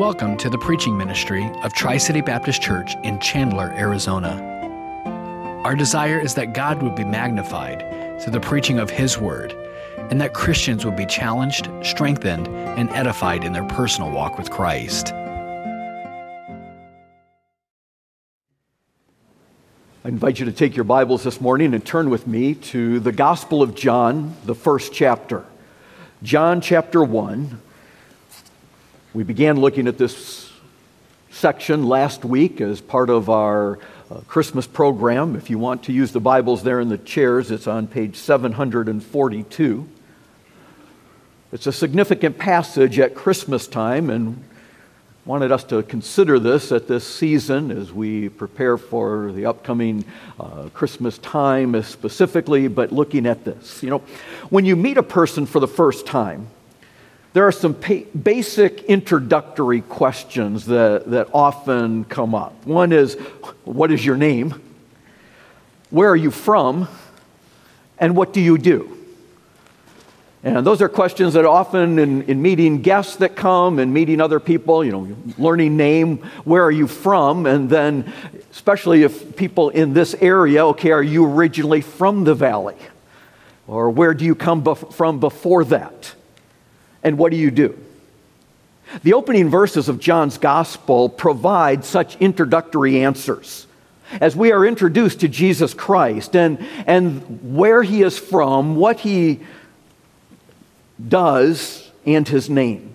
Welcome to the preaching ministry of Tri City Baptist Church in Chandler, Arizona. Our desire is that God would be magnified through the preaching of His Word, and that Christians would be challenged, strengthened, and edified in their personal walk with Christ. I invite you to take your Bibles this morning and turn with me to the Gospel of John, the first chapter. John chapter 1. We began looking at this section last week as part of our uh, Christmas program. If you want to use the Bibles there in the chairs, it's on page 742. It's a significant passage at Christmas time, and wanted us to consider this at this season as we prepare for the upcoming uh, Christmas time specifically, but looking at this. You know, when you meet a person for the first time, there are some pa- basic introductory questions that, that often come up. One is, What is your name? Where are you from? And what do you do? And those are questions that often in, in, meeting guests that come and meeting other people, you know, learning name, where are you from? And then, especially if people in this area, okay, are you originally from the valley? Or where do you come bef- from before that? And what do you do? The opening verses of John's gospel provide such introductory answers as we are introduced to Jesus Christ and, and where he is from, what he does and his name.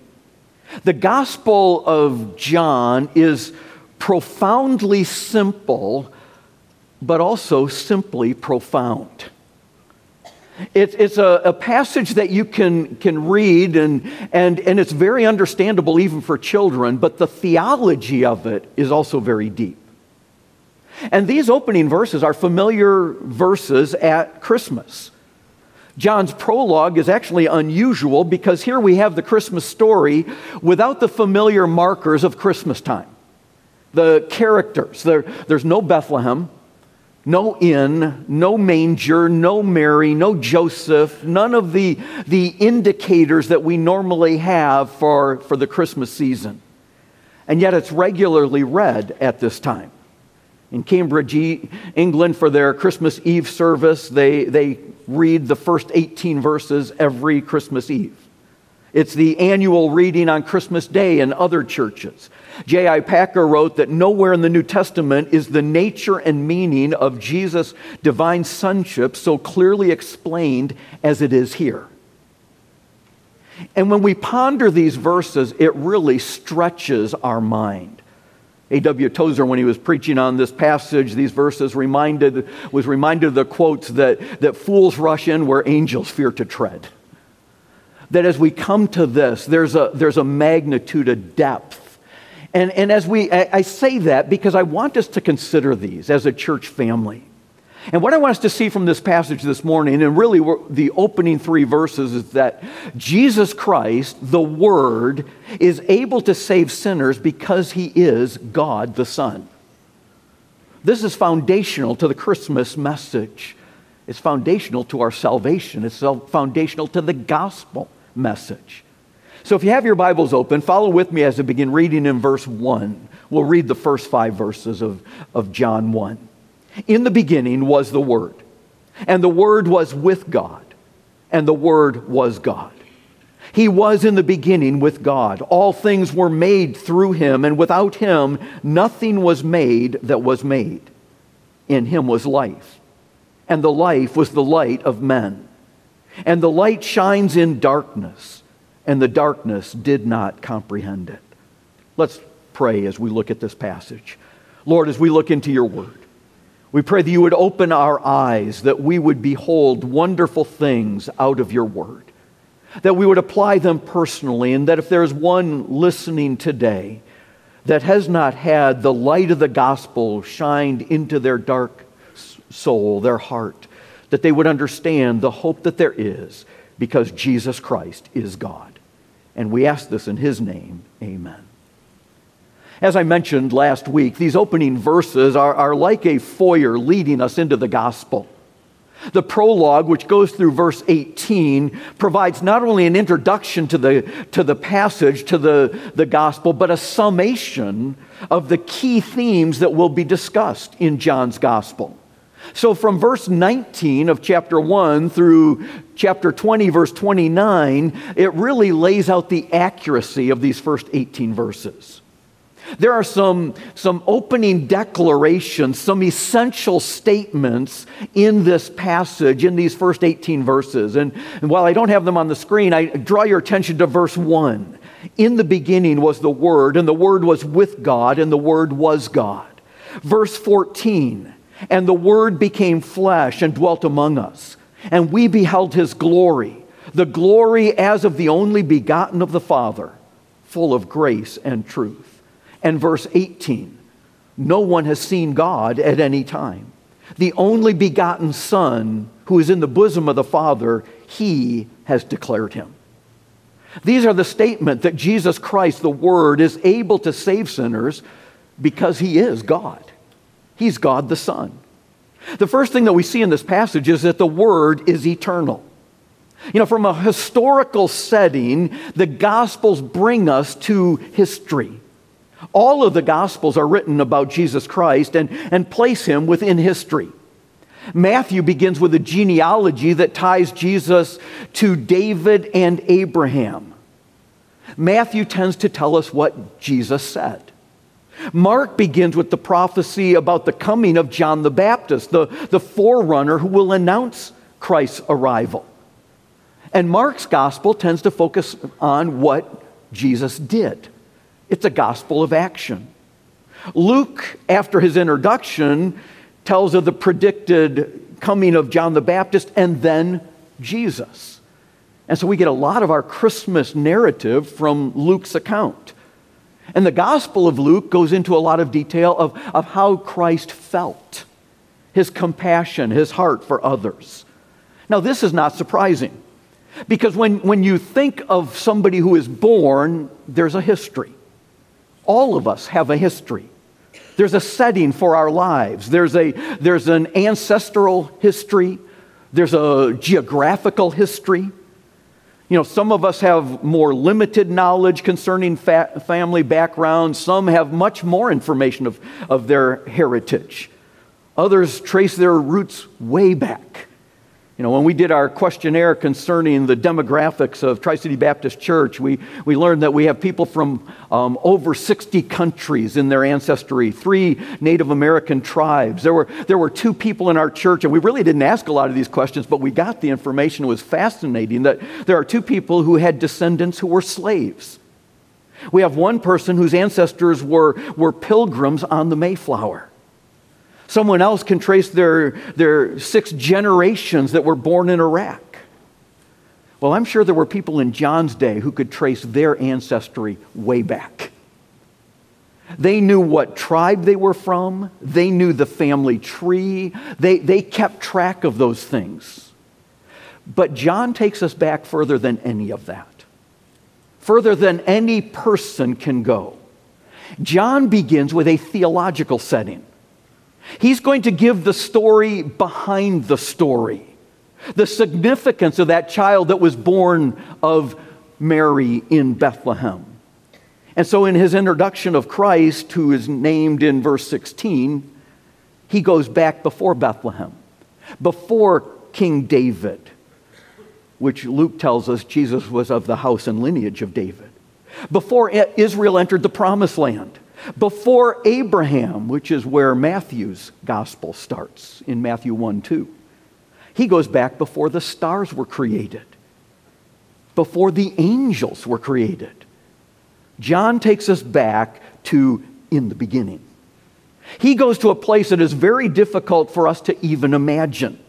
The Gospel of John is profoundly simple, but also simply profound. It's, it's a, a, passage that you can, can read, and, and, and it's very understandable even for children, but the theology of it is also very deep. And these opening verses are familiar verses at Christmas. John's prologue is actually unusual because here we have the Christmas story without the familiar markers of Christmas time. The characters, there, there's no Bethlehem, no inn, no manger, no Mary, no Joseph, none of the, the indicators that we normally have for, for the Christmas season. And yet it's regularly read at this time. In Cambridge, England, for their Christmas Eve service, they, they read the first 18 verses every Christmas Eve. It's the annual reading on Christmas Day in other churches. J.I. Packer wrote that nowhere in the New Testament is the nature and meaning of Jesus' divine sonship so clearly explained as it is here. And when we ponder these verses, it really stretches our mind. A.W. Tozer, when he was preaching on this passage, these verses, reminded, was reminded of the quotes that, that fools rush in where angels fear to tread. That as we come to this, there's a, there's a magnitude, a depth. And, and as we, I, I say that because I want us to consider these as a church family. And what I want us to see from this passage this morning, and really the opening three verses, is that Jesus Christ, the Word, is able to save sinners because he is God the Son. This is foundational to the Christmas message. It's foundational to our salvation. It's foundational to the gospel message. So if you have your Bibles open, follow with me as I begin reading in verse 1. We'll read the first five verses of, of John 1. In the beginning was the Word, and the Word was with God, and the Word was God. He was in the beginning with God. All things were made through him, and without him, nothing was made that was made. In him was life, and the life was the light of men. And the light shines in darkness, and the darkness did not comprehend it. Let's pray as we look at this passage. Lord, as we look into your word, we pray that you would open our eyes, that we would behold wonderful things out of your word, that we would apply them personally, and that if there is one listening today that has not had the light of the gospel shined into their dark soul, their heart, that they would understand the hope that there is because Jesus Christ is God. And we ask this in his name. Amen. As I mentioned last week, these opening verses are, are like a foyer leading us into the gospel. The prologue, which goes through verse 18, provides not only an introduction to the, to the passage, to the, the gospel, but a summation of the key themes that will be discussed in John's gospel. So, from verse 19 of chapter 1 through chapter 20, verse 29, it really lays out the accuracy of these first 18 verses. There are some, some opening declarations, some essential statements in this passage, in these first 18 verses. And, and while I don't have them on the screen, I draw your attention to verse 1. In the beginning was the Word, and the Word was with God, and the Word was God. Verse 14, and the Word became flesh and dwelt among us, and we beheld his glory, the glory as of the only begotten of the Father, full of grace and truth and verse 18. No one has seen God at any time. The only begotten Son, who is in the bosom of the Father, he has declared him. These are the statement that Jesus Christ, the Word, is able to save sinners because he is God. He's God the Son. The first thing that we see in this passage is that the Word is eternal. You know, from a historical setting, the Gospels bring us to history. All of the Gospels are written about Jesus Christ and, and place him within history. Matthew begins with a genealogy that ties Jesus to David and Abraham. Matthew tends to tell us what Jesus said. Mark begins with the prophecy about the coming of John the Baptist, the, the forerunner who will announce Christ's arrival. And Mark's gospel tends to focus on what Jesus did. It's a gospel of action. Luke, after his introduction, tells of the predicted coming of John the Baptist and then Jesus. And so we get a lot of our Christmas narrative from Luke's account. And the Gospel of Luke goes into a lot of detail of, of how Christ felt, his compassion, his heart for others. Now, this is not surprising because when, when you think of somebody who is born, there's a history. All of us have a history. There's a setting for our lives. There's, a, there's an ancestral history. There's a geographical history. You know, some of us have more limited knowledge concerning fa- family background. Some have much more information of, of their heritage. Others trace their roots way back. You know, when we did our questionnaire concerning the demographics of Tri City Baptist Church, we, we learned that we have people from um, over 60 countries in their ancestry, three Native American tribes. There were, there were two people in our church, and we really didn't ask a lot of these questions, but we got the information. It was fascinating that there are two people who had descendants who were slaves. We have one person whose ancestors were, were pilgrims on the Mayflower. Someone else can trace their, their six generations that were born in Iraq. Well, I'm sure there were people in John's day who could trace their ancestry way back. They knew what tribe they were from, they knew the family tree, they, they kept track of those things. But John takes us back further than any of that, further than any person can go. John begins with a theological setting. He's going to give the story behind the story, the significance of that child that was born of Mary in Bethlehem. And so, in his introduction of Christ, who is named in verse 16, he goes back before Bethlehem, before King David, which Luke tells us Jesus was of the house and lineage of David, before Israel entered the promised land before Abraham, which is where Matthew's gospel starts in Matthew 1 2. He goes back before the stars were created, before the angels were created. John takes us back to in the beginning. He goes to a place that is very difficult for us to even imagine.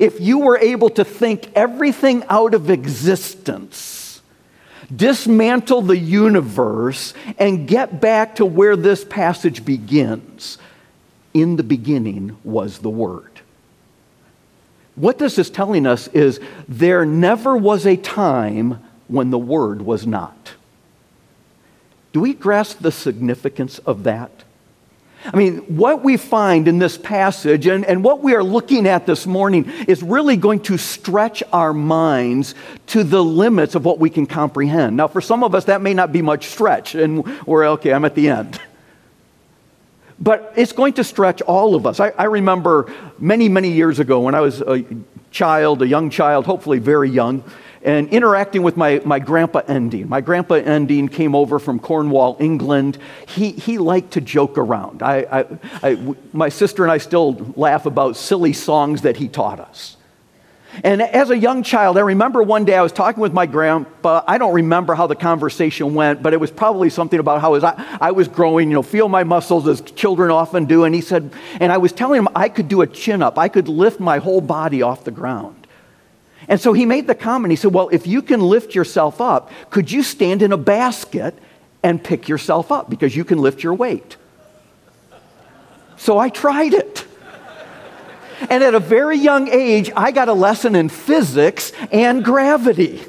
If you were able to think everything out of existence, dismantle the universe and get back to where this passage begins. In the beginning was the Word. What this is telling us is there never was a time when the Word was not. Do we grasp the significance of that? I mean, what we find in this passage and, and what we are looking at this morning is really going to stretch our minds to the limits of what we can comprehend. Now, for some of us, that may not be much stretch, and we're okay, I'm at the end. But it's going to stretch all of us. I, I remember many, many years ago when I was a child, a young child, hopefully very young, and interacting with my, my grandpa Endean. My grandpa Endean came over from Cornwall, England. He, he liked to joke around. I, I, I, my sister and I still laugh about silly songs that he taught us. And as a young child, I remember one day I was talking with my grandpa. I don't remember how the conversation went, but it was probably something about how I, I was growing, you know, feel my muscles as children often do. And he said, and I was telling him I could do a chin up, I could lift my whole body off the ground. And so he made the comment. He said, Well, if you can lift yourself up, could you stand in a basket and pick yourself up because you can lift your weight? So I tried it. And at a very young age, I got a lesson in physics and gravity.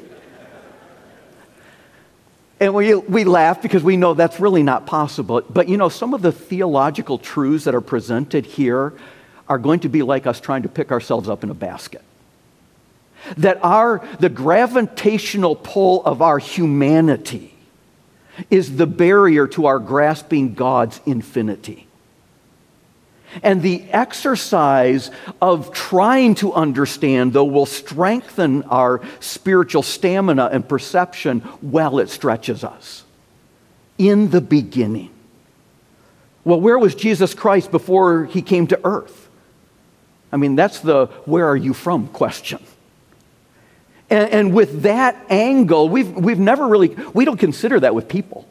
And we, we laugh because we know that's really not possible. But you know, some of the theological truths that are presented here are going to be like us trying to pick ourselves up in a basket that our, the gravitational pull of our humanity is the barrier to our grasping God's infinity. And the exercise of trying to understand, though, will strengthen our spiritual stamina and perception while it stretches us. In the beginning. Well, where was Jesus Christ before he came to earth? I mean, that's the where are you from question. And, and with that angle, we've, we've never really, we don't consider that with people.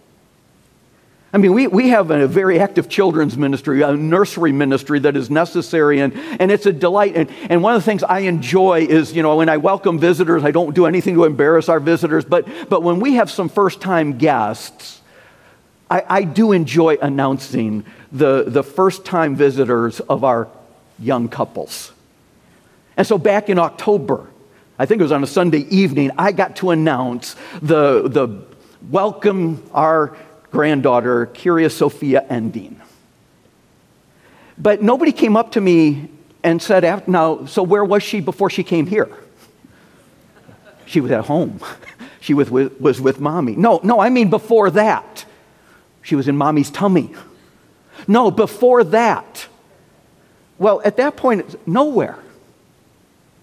I mean, we, we have a very active children's ministry, a nursery ministry that is necessary, and, and it's a delight. And, and one of the things I enjoy is, you know, when I welcome visitors, I don't do anything to embarrass our visitors, but, but when we have some first time guests, I, I do enjoy announcing the, the first time visitors of our young couples. And so back in October, I think it was on a Sunday evening, I got to announce the, the welcome our granddaughter, Kyria Sophia Endean. But nobody came up to me and said, now, so where was she before she came here? She was at home. She was with, was with mommy. No, no, I mean before that. She was in mommy's tummy. No, before that. Well, at that point, nowhere.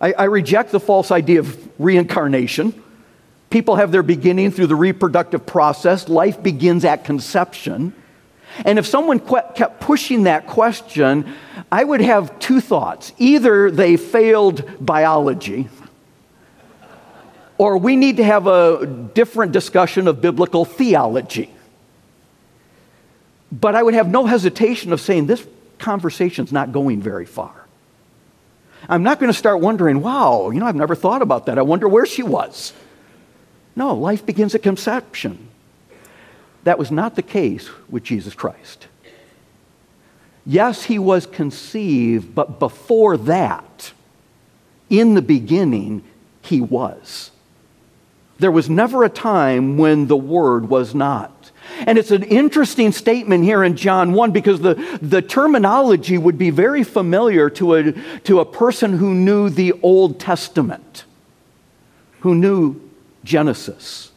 I, I reject the false idea of reincarnation. People have their beginning through the reproductive process, life begins at conception. And if someone kept pushing that question, I would have two thoughts. Either they failed biology, or we need to have a different discussion of biblical theology. But I would have no hesitation of saying this conversation's not going very far. I'm not going to start wondering, wow, you know, I've never thought about that. I wonder where she was. No, life begins at conception. That was not the case with Jesus Christ. Yes, he was conceived, but before that, in the beginning, he was. There was never a time when the Word was not. And it's an interesting statement here in John 1 because the, the terminology would be very familiar to a, to a person who knew the Old Testament, who knew Genesis.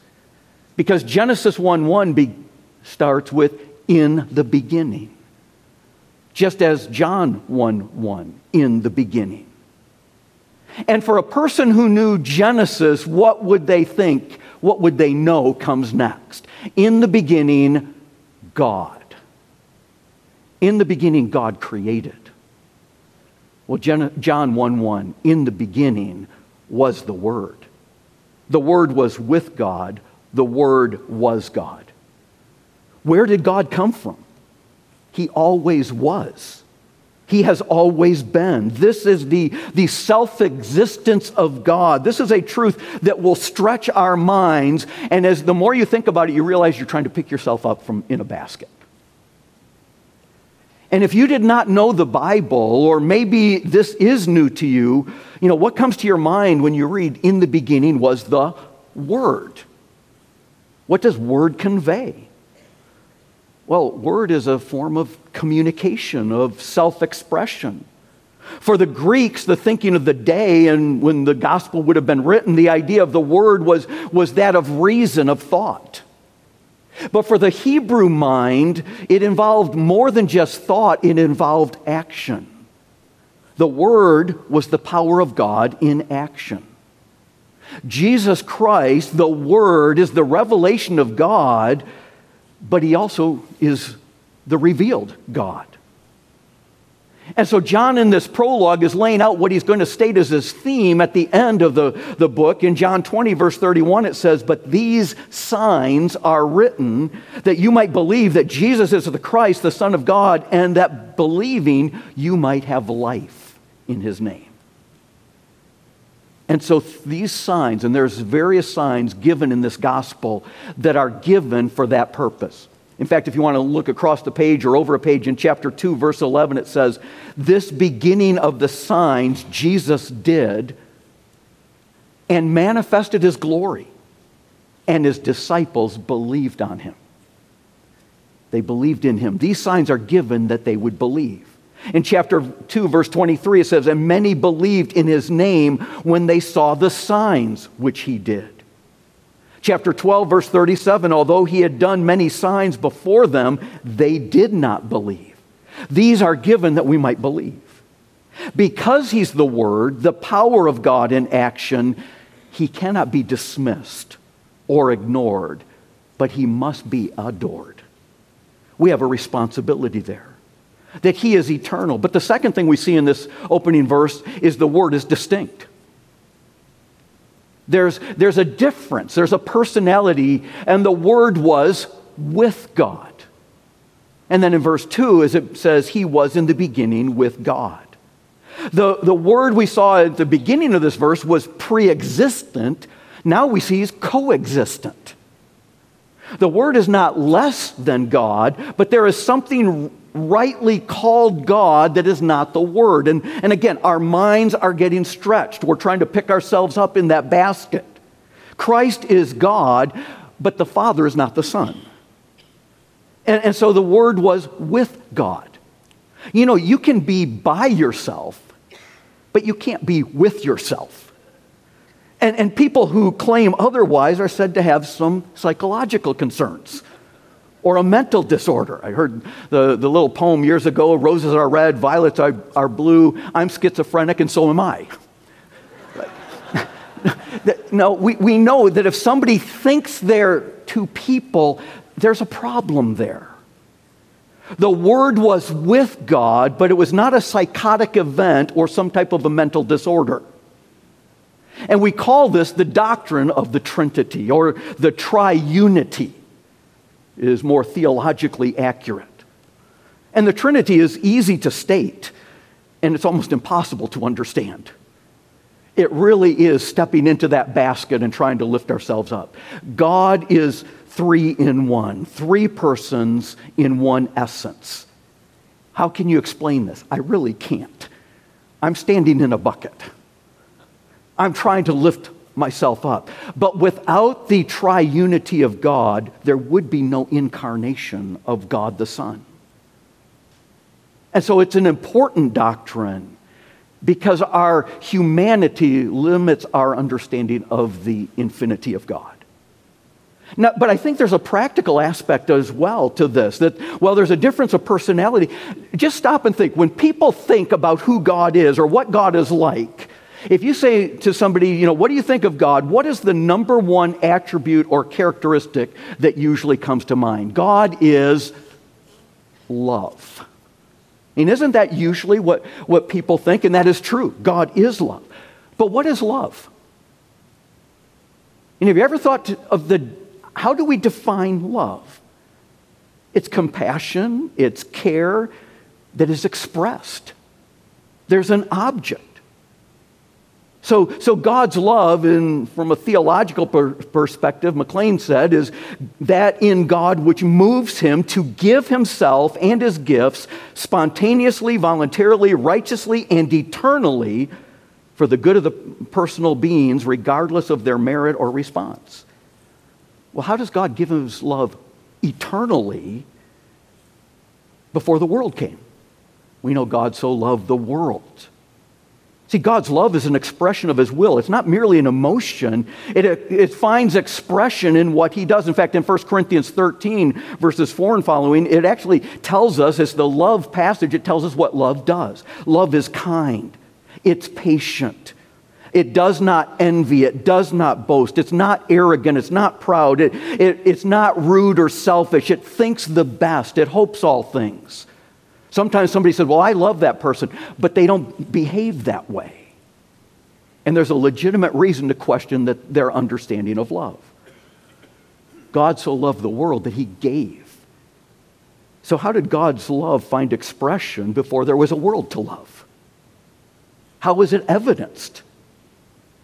Because Genesis 1 1 be, starts with in the beginning, just as John 1 1 in the beginning. And for a person who knew Genesis, what would they think? What would they know comes next? In the beginning, God. In the beginning, God created. Well, John 1 1, in the beginning was the Word. The Word was with God, the Word was God. Where did God come from? He always was. He has always been. This is the, the self existence of God. This is a truth that will stretch our minds. And as the more you think about it, you realize you're trying to pick yourself up from in a basket. And if you did not know the Bible, or maybe this is new to you, you know, what comes to your mind when you read, in the beginning was the Word? What does Word convey? Well, word is a form of communication, of self expression. For the Greeks, the thinking of the day and when the gospel would have been written, the idea of the word was, was that of reason, of thought. But for the Hebrew mind, it involved more than just thought, it involved action. The Word was the power of God in action. Jesus Christ, the Word, is the revelation of God, but He also is the revealed God. And so, John in this prologue is laying out what he's going to state as his theme at the end of the, the book. In John 20, verse 31, it says, But these signs are written that you might believe that Jesus is the Christ, the Son of God, and that believing you might have life in his name. And so, these signs, and there's various signs given in this gospel that are given for that purpose. In fact, if you want to look across the page or over a page in chapter 2, verse 11, it says, This beginning of the signs Jesus did and manifested his glory, and his disciples believed on him. They believed in him. These signs are given that they would believe. In chapter 2, verse 23, it says, And many believed in his name when they saw the signs which he did. Chapter 12, verse 37 although he had done many signs before them, they did not believe. These are given that we might believe. Because he's the Word, the power of God in action, he cannot be dismissed or ignored, but he must be adored. We have a responsibility there that he is eternal. But the second thing we see in this opening verse is the Word is distinct. There's, there's a difference, there's a personality, and the Word was with God. And then in verse 2, as it says, He was in the beginning with God. The, the word we saw at the beginning of this verse was pre existent. Now we see He's coexistent. The Word is not less than God, but there is something rightly called God that is not the Word. And, and again, our minds are getting stretched. We're trying to pick ourselves up in that basket. Christ is God, but the Father is not the Son. And, and so the Word was with God. You know, you can be by yourself, but you can't be with yourself. And, and people who claim otherwise are said to have some psychological concerns or a mental disorder. I heard the, the little poem years ago roses are red, violets are, are blue, I'm schizophrenic, and so am I. no, we, we know that if somebody thinks they're two people, there's a problem there. The Word was with God, but it was not a psychotic event or some type of a mental disorder. And we call this the doctrine of the Trinity or the triunity is more theologically accurate. And the Trinity is easy to state, and it's almost impossible to understand. It really is stepping into that basket and trying to lift ourselves up. God is three in one, three persons in one essence. How can you explain this? I really can't. I'm standing in a bucket. I'm trying to lift myself up. But without the triunity of God, there would be no incarnation of God the Son. And so it's an important doctrine because our humanity limits our understanding of the infinity of God. Now, but I think there's a practical aspect as well to this that while there's a difference of personality, just stop and think. When people think about who God is or what God is like, if you say to somebody, you know, what do you think of God? What is the number one attribute or characteristic that usually comes to mind? God is love. And isn't that usually what, what people think? And that is true. God is love. But what is love? And have you ever thought of the, how do we define love? It's compassion, it's care that is expressed. There's an object. So, so God's love, in, from a theological per- perspective, McLean said, is that in God which moves him to give himself and his gifts spontaneously, voluntarily, righteously, and eternally for the good of the personal beings, regardless of their merit or response. Well, how does God give his love eternally before the world came. We know God so loved the world. See, God's love is an expression of His will. It's not merely an emotion, it, it finds expression in what He does. In fact, in 1 Corinthians 13, verses 4 and following, it actually tells us, it's the love passage, it tells us what love does. Love is kind, it's patient. It does not envy. It does not boast. It's not arrogant. It's not proud. It, it, it's not rude or selfish. It thinks the best. It hopes all things. Sometimes somebody said, Well, I love that person, but they don't behave that way. And there's a legitimate reason to question that their understanding of love. God so loved the world that he gave. So, how did God's love find expression before there was a world to love? How was it evidenced?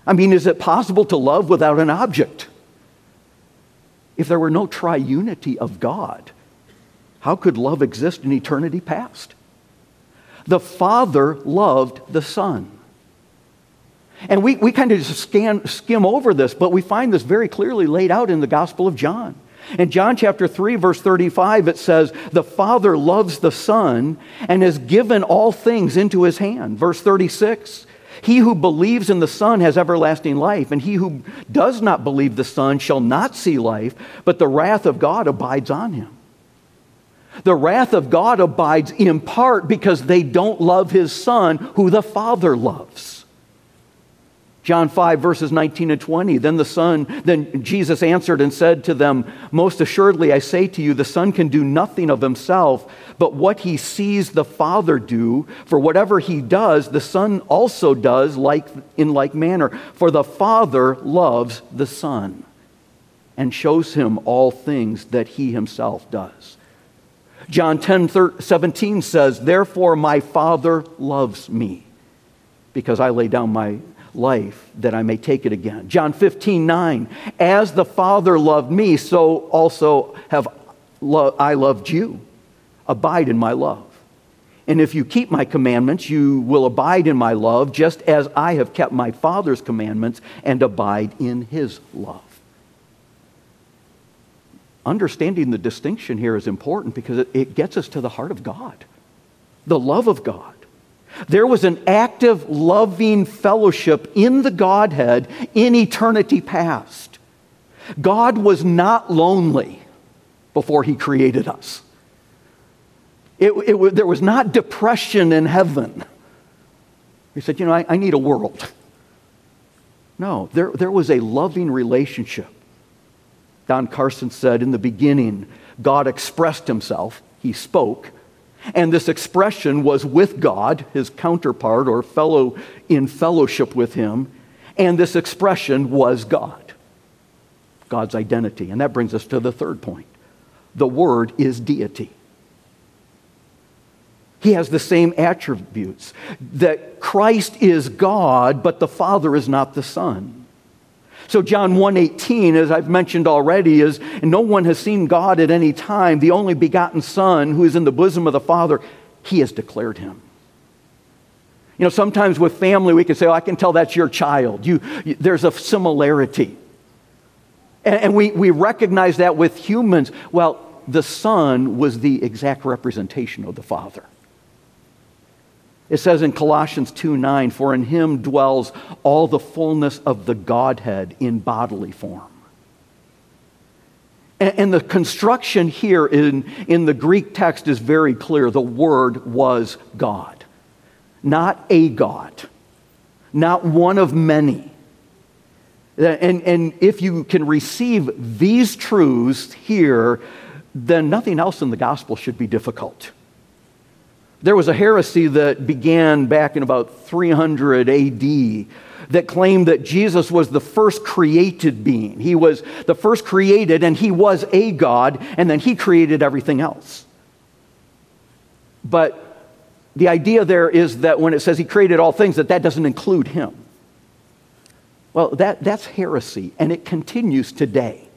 I mean, is it possible to love without an object? If there were no triunity of God, how could love exist in eternity past? The Father loved the Son. And we, we kind of just scan, skim over this, but we find this very clearly laid out in the Gospel of John. In John chapter 3, verse 35, it says, The Father loves the Son and has given all things into his hand. Verse 36, He who believes in the Son has everlasting life, and he who does not believe the Son shall not see life, but the wrath of God abides on him. The wrath of God abides in part because they don't love his son, who the Father loves. John 5, verses 19 and 20. Then the Son, then Jesus answered and said to them, Most assuredly I say to you, the Son can do nothing of himself, but what he sees the Father do, for whatever he does, the Son also does like, in like manner. For the Father loves the Son and shows him all things that he himself does. John 10 17 says, Therefore my Father loves me, because I lay down my life that I may take it again. John 15 9, As the Father loved me, so also have lo- I loved you. Abide in my love. And if you keep my commandments, you will abide in my love, just as I have kept my Father's commandments and abide in his love understanding the distinction here is important because it, gets us to the heart of God, the love of God. There was an active, loving fellowship in the Godhead in eternity past. God was not lonely before he created us. It, it, there was not depression in heaven. He said, You know, I, I need a world. No, there, there was a loving relationship Don Carson said, in the beginning, God expressed himself, he spoke, and this expression was with God, his counterpart or fellow in fellowship with him, and this expression was God, God's identity. And that brings us to the third point the Word is deity. He has the same attributes that Christ is God, but the Father is not the Son. So John 1:18 as I've mentioned already is no one has seen God at any time the only begotten son who is in the bosom of the father he has declared him. You know sometimes with family we can say oh, I can tell that's your child. You, you there's a similarity. And, and we, we recognize that with humans. Well, the son was the exact representation of the father. It says in Colossians 2 9, For in him dwells all the fullness of the Godhead in bodily form. And, and the construction here in, in the Greek text is very clear. The Word was God, not a God, not one of many. And, and if you can receive these truths here, then nothing else in the gospel should be difficult. There was a heresy that began back in about 300 AD that claimed that Jesus was the first created being. He was the first created, and he was a God, and then he created everything else. But the idea there is that when it says he created all things, that that doesn't include him. Well, that, that's heresy, and it continues today.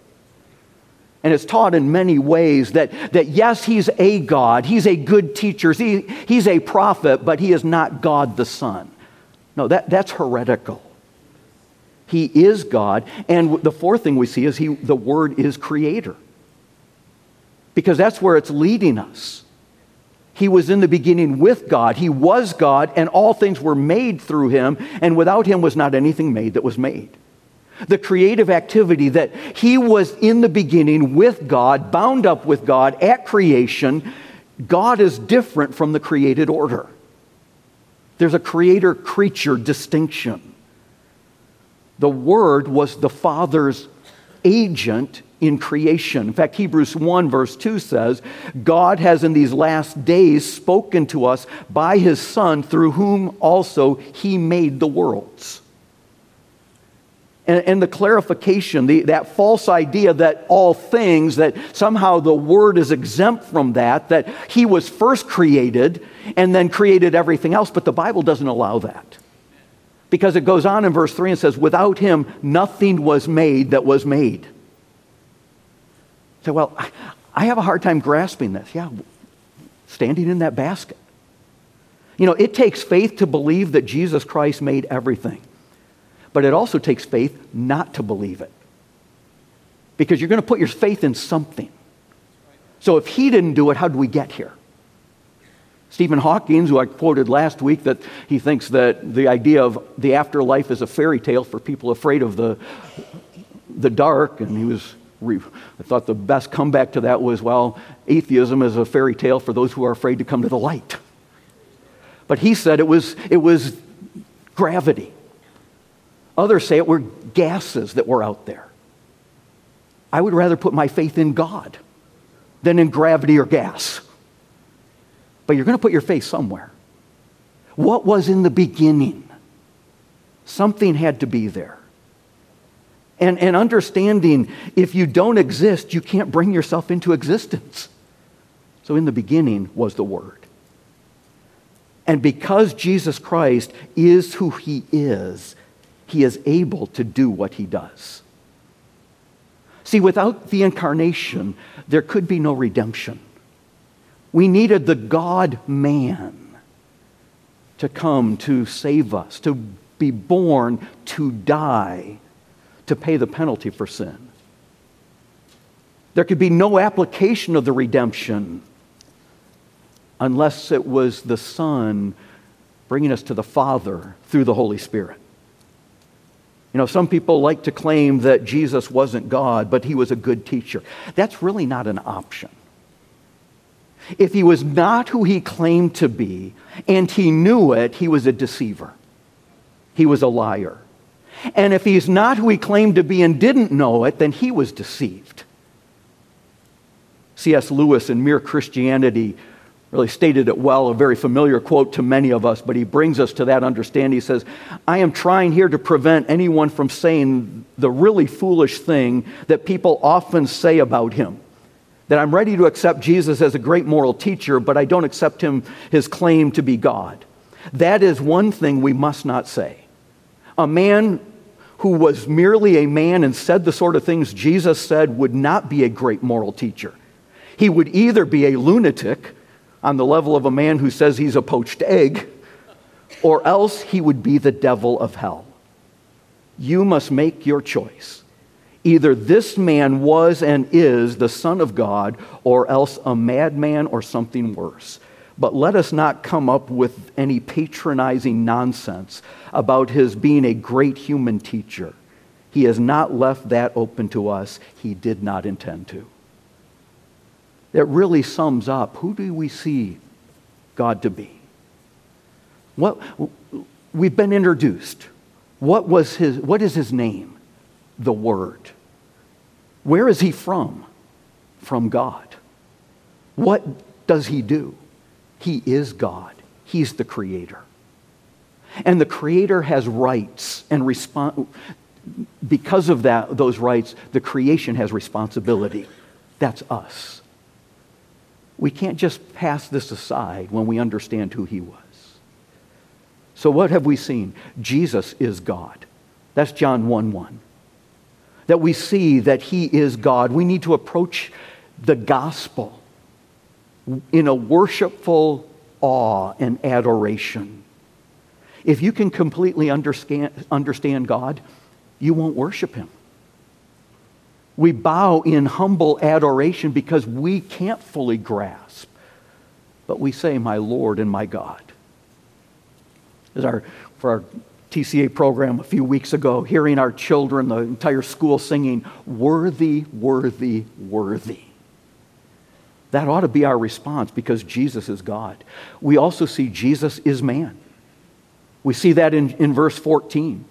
And it's taught in many ways that, that yes, he's a God, he's a good teacher, he, he's a prophet, but he is not God the Son. No, that, that's heretical. He is God. And the fourth thing we see is he, the Word is creator. Because that's where it's leading us. He was in the beginning with God. He was God, and all things were made through him, and without him was not anything made that was made. The creative activity that he was in the beginning with God, bound up with God at creation, God is different from the created order. There's a creator creature distinction. The Word was the Father's agent in creation. In fact, Hebrews 1, verse 2 says, God has in these last days spoken to us by his Son, through whom also he made the worlds. And, and the clarification, the, that false idea that all things, that somehow the Word is exempt from that, that he was first created and then created everything else, but the Bible doesn't allow that. Because it goes on in verse 3 and says, Without him, nothing was made that was made. Say, well, I have a hard time grasping this. Yeah, standing in that basket. You know, it takes faith to believe that Jesus Christ made everything, but it also takes faith not to believe it. Because you're going to put your faith in something. So if he didn't do it, how did we get here? Stephen Hawking, who I quoted last week, that he thinks that the idea of the afterlife is a fairy tale for people afraid of the, the dark, and he was I thought the best comeback to that was, well, atheism is a fairy tale for those who are afraid to come to the light. But he said it was, it was gravity. Others say it were gases that were out there. I would rather put my faith in God than in gravity or gas. But you're going to put your faith somewhere. What was in the beginning? Something had to be there. And, and understanding if you don't exist, you can't bring yourself into existence. So, in the beginning was the Word. And because Jesus Christ is who He is, He is able to do what He does. See, without the incarnation, there could be no redemption. We needed the God man to come to save us, to be born, to die to pay the penalty for sin. There could be no application of the redemption unless it was the Son bringing us to the Father through the Holy Spirit. You know, some people like to claim that Jesus wasn't God, but he was a good teacher. That's really not an option. If he was not who he claimed to be and he knew it, he was a deceiver. He was a liar. And if he's not who he claimed to be and didn't know it, then he was deceived. C.S. Lewis in Mere Christianity really stated it well, a very familiar quote to many of us, but he brings us to that understanding. He says, I am trying here to prevent anyone from saying the really foolish thing that people often say about him. That I'm ready to accept Jesus as a great moral teacher, but I don't accept him, his claim to be God. That is one thing we must not say. A man who was merely a man and said the sort of things Jesus said would not be a great moral teacher. He would either be a lunatic on the level of a man who says he's a poached egg, or else he would be the devil of hell. You must make your choice. Either this man was and is the Son of God, or else a madman or something worse. But let us not come up with any patronizing nonsense about his being a great human teacher. He has not left that open to us. He did not intend to. That really sums up who do we see God to be? What, we've been introduced. What, was his, what is his name? The Word. Where is he from? From God. What does he do? He is God, He's the Creator. And the Creator has rights and respons- because of that, those rights, the creation has responsibility. That's us. We can't just pass this aside when we understand who He was. So, what have we seen? Jesus is God. That's John 1 1. That we see that He is God. We need to approach the gospel in a worshipful awe and adoration. If you can completely understand, understand God, you won't worship Him. We bow in humble adoration because we can't fully grasp but we say, My Lord and my God. As our, for our TCA program a few weeks ago, hearing our children, the entire school singing, Worthy, worthy, worthy. That ought to be our response because Jesus is God. We also see Jesus is man. We see that in, in verse 14.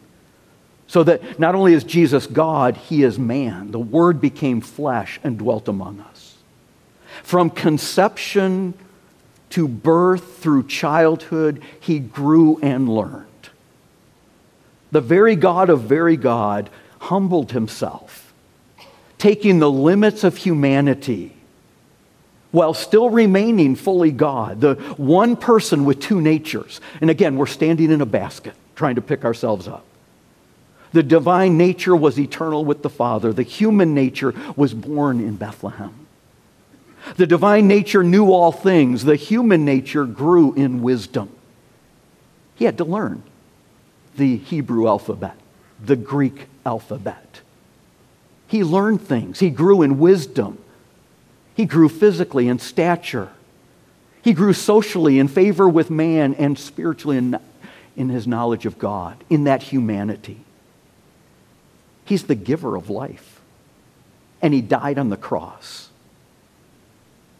So that not only is Jesus God, he is man. The Word became flesh and dwelt among us. From conception to birth through childhood, he grew and learned. The very God of very God humbled himself, taking the limits of humanity while still remaining fully God, the one person with two natures. And again, we're standing in a basket trying to pick ourselves up. The divine nature was eternal with the Father, the human nature was born in Bethlehem. The divine nature knew all things, the human nature grew in wisdom. He had to learn the Hebrew alphabet, the Greek alphabet. He learned things, he grew in wisdom. He grew physically in stature. He grew socially in favor with man and spiritually in, in his knowledge of God, in that humanity. He's the giver of life. And he died on the cross.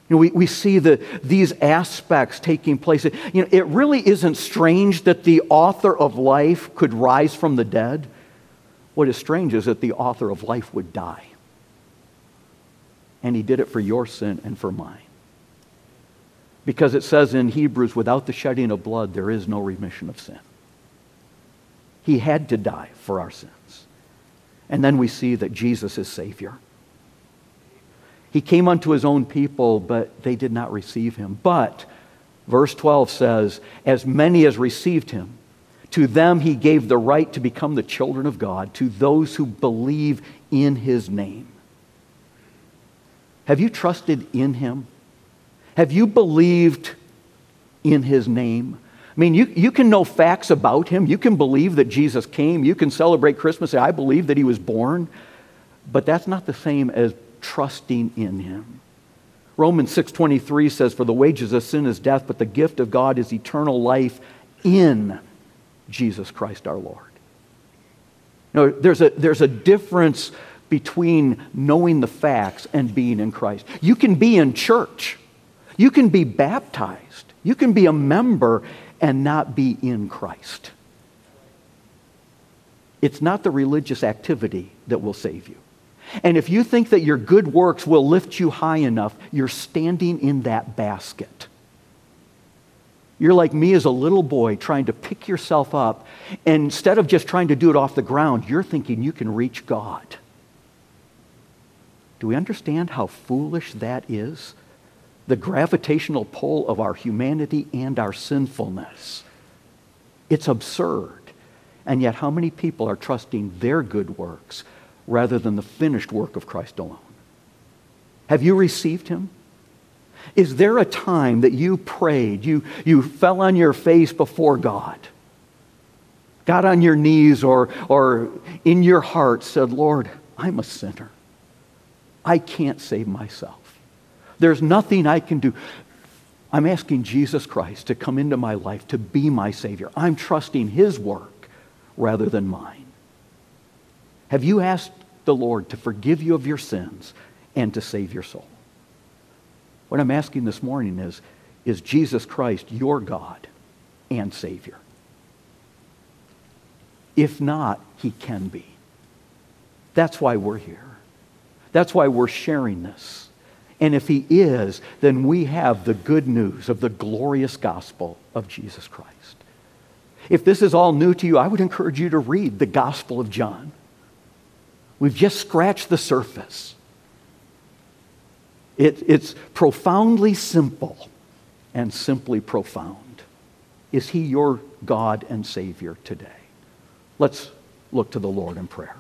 You know, we, we see the, these aspects taking place. You know, it really isn't strange that the author of life could rise from the dead. What is strange is that the author of life would die and he did it for your sin and for mine. Because it says in Hebrews, without the shedding of blood, there is no remission of sin. He had to die for our sins. And then we see that Jesus is Savior. He came unto his own people, but they did not receive him. But, verse 12 says, as many as received him, to them he gave the right to become the children of God, to those who believe in his name. Have you trusted in him? Have you believed in his name? I mean, you, you can know facts about him. You can believe that Jesus came. You can celebrate Christmas, say, I believe that he was born. But that's not the same as trusting in him. Romans 6.23 says, For the wages of sin is death, but the gift of God is eternal life in Jesus Christ our Lord. You know, there's a, there's a difference between knowing the facts and being in Christ. You can be in church, you can be baptized, you can be a member and not be in Christ. It's not the religious activity that will save you. And if you think that your good works will lift you high enough, you're standing in that basket. You're like me as a little boy trying to pick yourself up. And instead of just trying to do it off the ground, you're thinking you can reach God. Do we understand how foolish that is? The gravitational pull of our humanity and our sinfulness. It's absurd. And yet, how many people are trusting their good works rather than the finished work of Christ alone? Have you received him? Is there a time that you prayed, you, you fell on your face before God, got on your knees, or, or in your heart said, Lord, I'm a sinner. I can't save myself. There's nothing I can do. I'm asking Jesus Christ to come into my life to be my Savior. I'm trusting His work rather than mine. Have you asked the Lord to forgive you of your sins and to save your soul? What I'm asking this morning is Is Jesus Christ your God and Savior? If not, He can be. That's why we're here. That's why we're sharing this. And if he is, then we have the good news of the glorious gospel of Jesus Christ. If this is all new to you, I would encourage you to read the Gospel of John. We've just scratched the surface. It, it's profoundly simple and simply profound. Is he your God and Savior today? Let's look to the Lord in prayer.